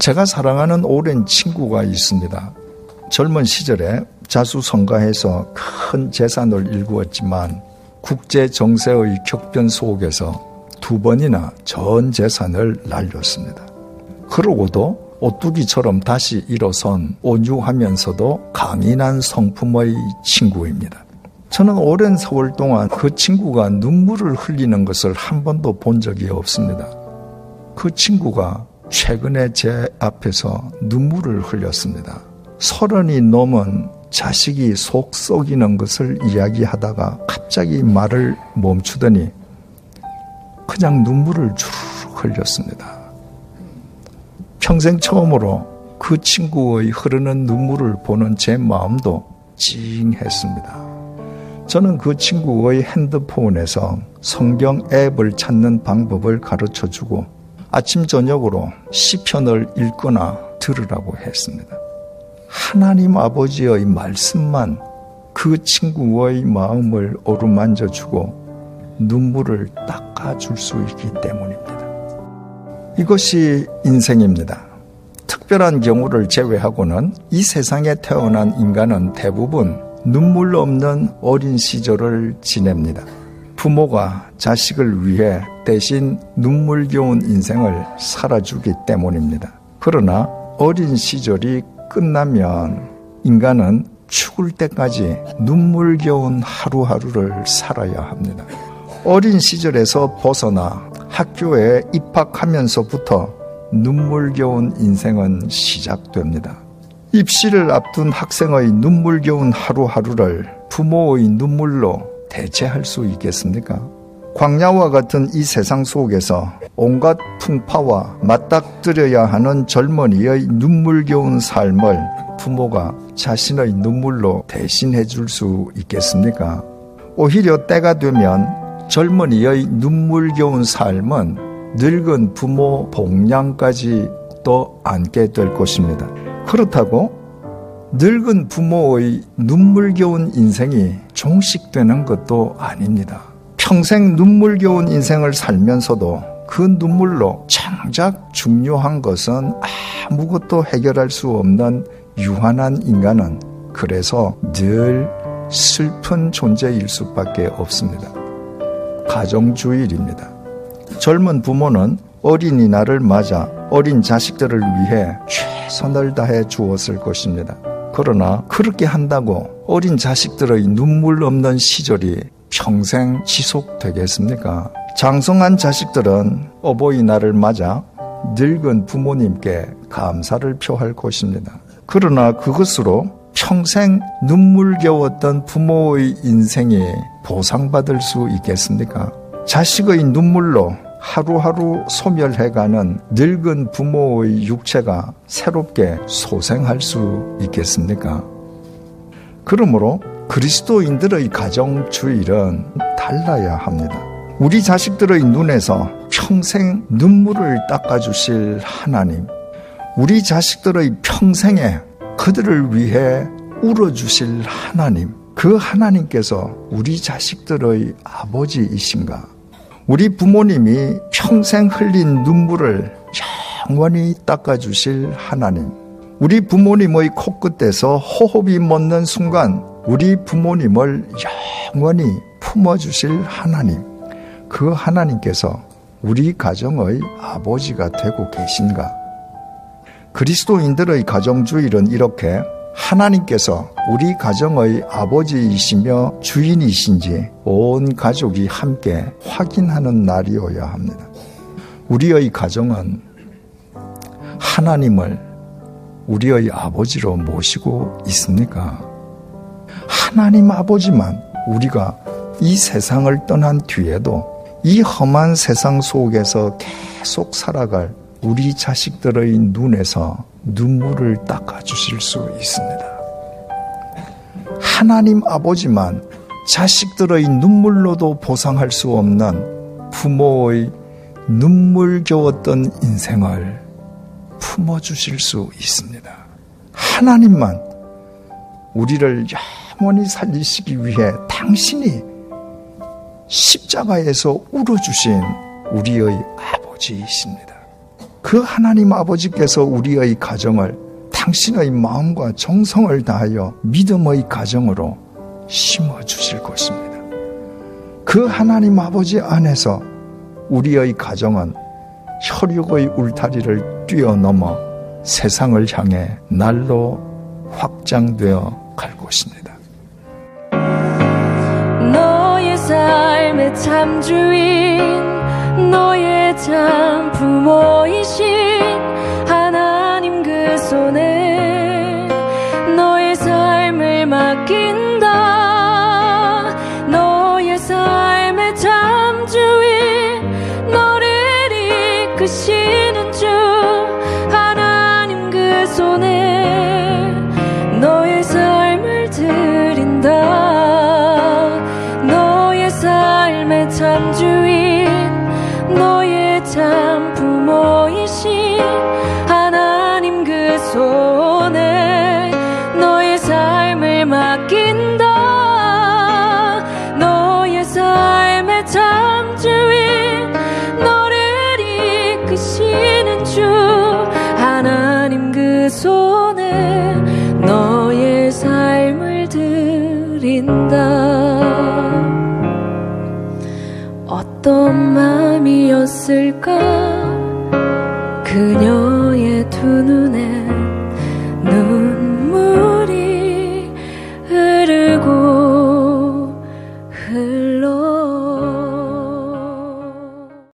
제가 사랑하는 오랜 친구가 있습니다. 젊은 시절에 자수성가해서 큰 재산을 일구었지만 국제 정세의 격변 속에서 두 번이나 전 재산을 날렸습니다. 그러고도 오뚜기처럼 다시 일어선 온유하면서도 강인한 성품의 친구입니다. 저는 오랜 세월 동안 그 친구가 눈물을 흘리는 것을 한 번도 본 적이 없습니다. 그 친구가 최근에 제 앞에서 눈물을 흘렸습니다. 서른이 넘은 자식이 속 썩이는 것을 이야기하다가 갑자기 말을 멈추더니 그냥 눈물을 주르륵 흘렸습니다. 평생 처음으로 그 친구의 흐르는 눈물을 보는 제 마음도 찡했습니다. 저는 그 친구의 핸드폰에서 성경 앱을 찾는 방법을 가르쳐 주고 아침 저녁으로 시편을 읽거나 들으라고 했습니다. 하나님 아버지의 말씀만 그 친구의 마음을 어루만져 주고 눈물을 닦아 줄 수 있기 때문입니다. 이것이 인생입니다. 특별한 경우를 제외하고는 이 세상에 태어난 인간은 대부분 눈물 없는 어린 시절을 지냅니다. 부모가 자식을 위해 대신 눈물겨운 인생을 살아주기 때문입니다. 그러나 어린 시절이 끝나면 인간은 죽을 때까지 눈물겨운 하루하루를 살아야 합니다. 어린 시절에서 벗어나 학교에 입학하면서부터 눈물겨운 인생은 시작됩니다. 입시를 앞둔 학생의 눈물겨운 하루하루를 부모의 눈물로 대체할 수 있겠습니까? 광야와 같은 이 세상 속에서 온갖 풍파와 맞닥뜨려야 하는 젊은이의 눈물겨운 삶을 부모가 자신의 눈물로 대신해 줄 수 있겠습니까? 오히려 때가 되면 젊은이의 눈물겨운 삶은 늙은 부모 복량까지 또 안게 될 것입니다. 그렇다고 늙은 부모의 눈물겨운 인생이 종식되는 것도 아닙니다. 평생 눈물겨운 인생을 살면서도 그 눈물로 정작 중요한 것은 아무것도 해결할 수 없는 유한한 인간은 그래서 늘 슬픈 존재일 수밖에 없습니다. 가정주일입니다. 젊은 부모는 어린이날을 맞아 어린 자식들을 위해 최선을 다해 주었을 것입니다. 그러나 그렇게 한다고 어린 자식들의 눈물 없는 시절이 평생 지속되겠습니까? 장성한 자식들은 어버이날을 맞아 늙은 부모님께 감사를 표할 것입니다. 그러나 그것으로 평생 눈물겨웠던 부모의 인생이 보상받을 수 있겠습니까? 자식의 눈물로 하루하루 소멸해가는 늙은 부모의 육체가 새롭게 소생할 수 있겠습니까? 그러므로 그리스도인들의 가정주일은 달라야 합니다. 우리 자식들의 눈에서 평생 눈물을 닦아주실 하나님, 우리 자식들의 평생에 그들을 위해 울어주실 하나님, 그 하나님께서 우리 자식들의 아버지이신가? 우리 부모님이 평생 흘린 눈물을 영원히 닦아주실 하나님. 우리 부모님의 코끝에서 호흡이 멎는 순간 우리 부모님을 영원히 품어주실 하나님. 그 하나님께서 우리 가정의 아버지가 되고 계신가? 그리스도인들의 가정주일은 이렇게 하나님께서 우리 가정의 아버지이시며 주인이신지 온 가족이 함께 확인하는 날이어야 합니다. 우리의 가정은 하나님을 우리의 아버지로 모시고 있습니까? 하나님 아버지만 우리가 이 세상을 떠난 뒤에도 이 험한 세상 속에서 계속 살아갈 우리 자식들의 눈에서 눈물을 닦아주실 수 있습니다. 하나님 아버지만 자식들의 눈물로도 보상할 수 없는 부모의 눈물겨웠던 인생을 품어주실 수 있습니다. 하나님만 우리를 영원히 살리시기 위해 당신이 십자가에서 울어주신 우리의 아버지이십니다. 그 하나님 아버지께서 우리의 가정을 당신의 마음과 정성을 다하여 믿음의 가정으로 심어 주실 것입니다. 그 하나님 아버지 안에서 우리의 가정은 혈육의 울타리를 뛰어넘어 세상을 향해 날로 확장되어 갈 것입니다. 삶의 참주인 너의 참 부모 손에 너의 삶을 드린다. 어떤 마음이었을까? 그녀의 두 눈에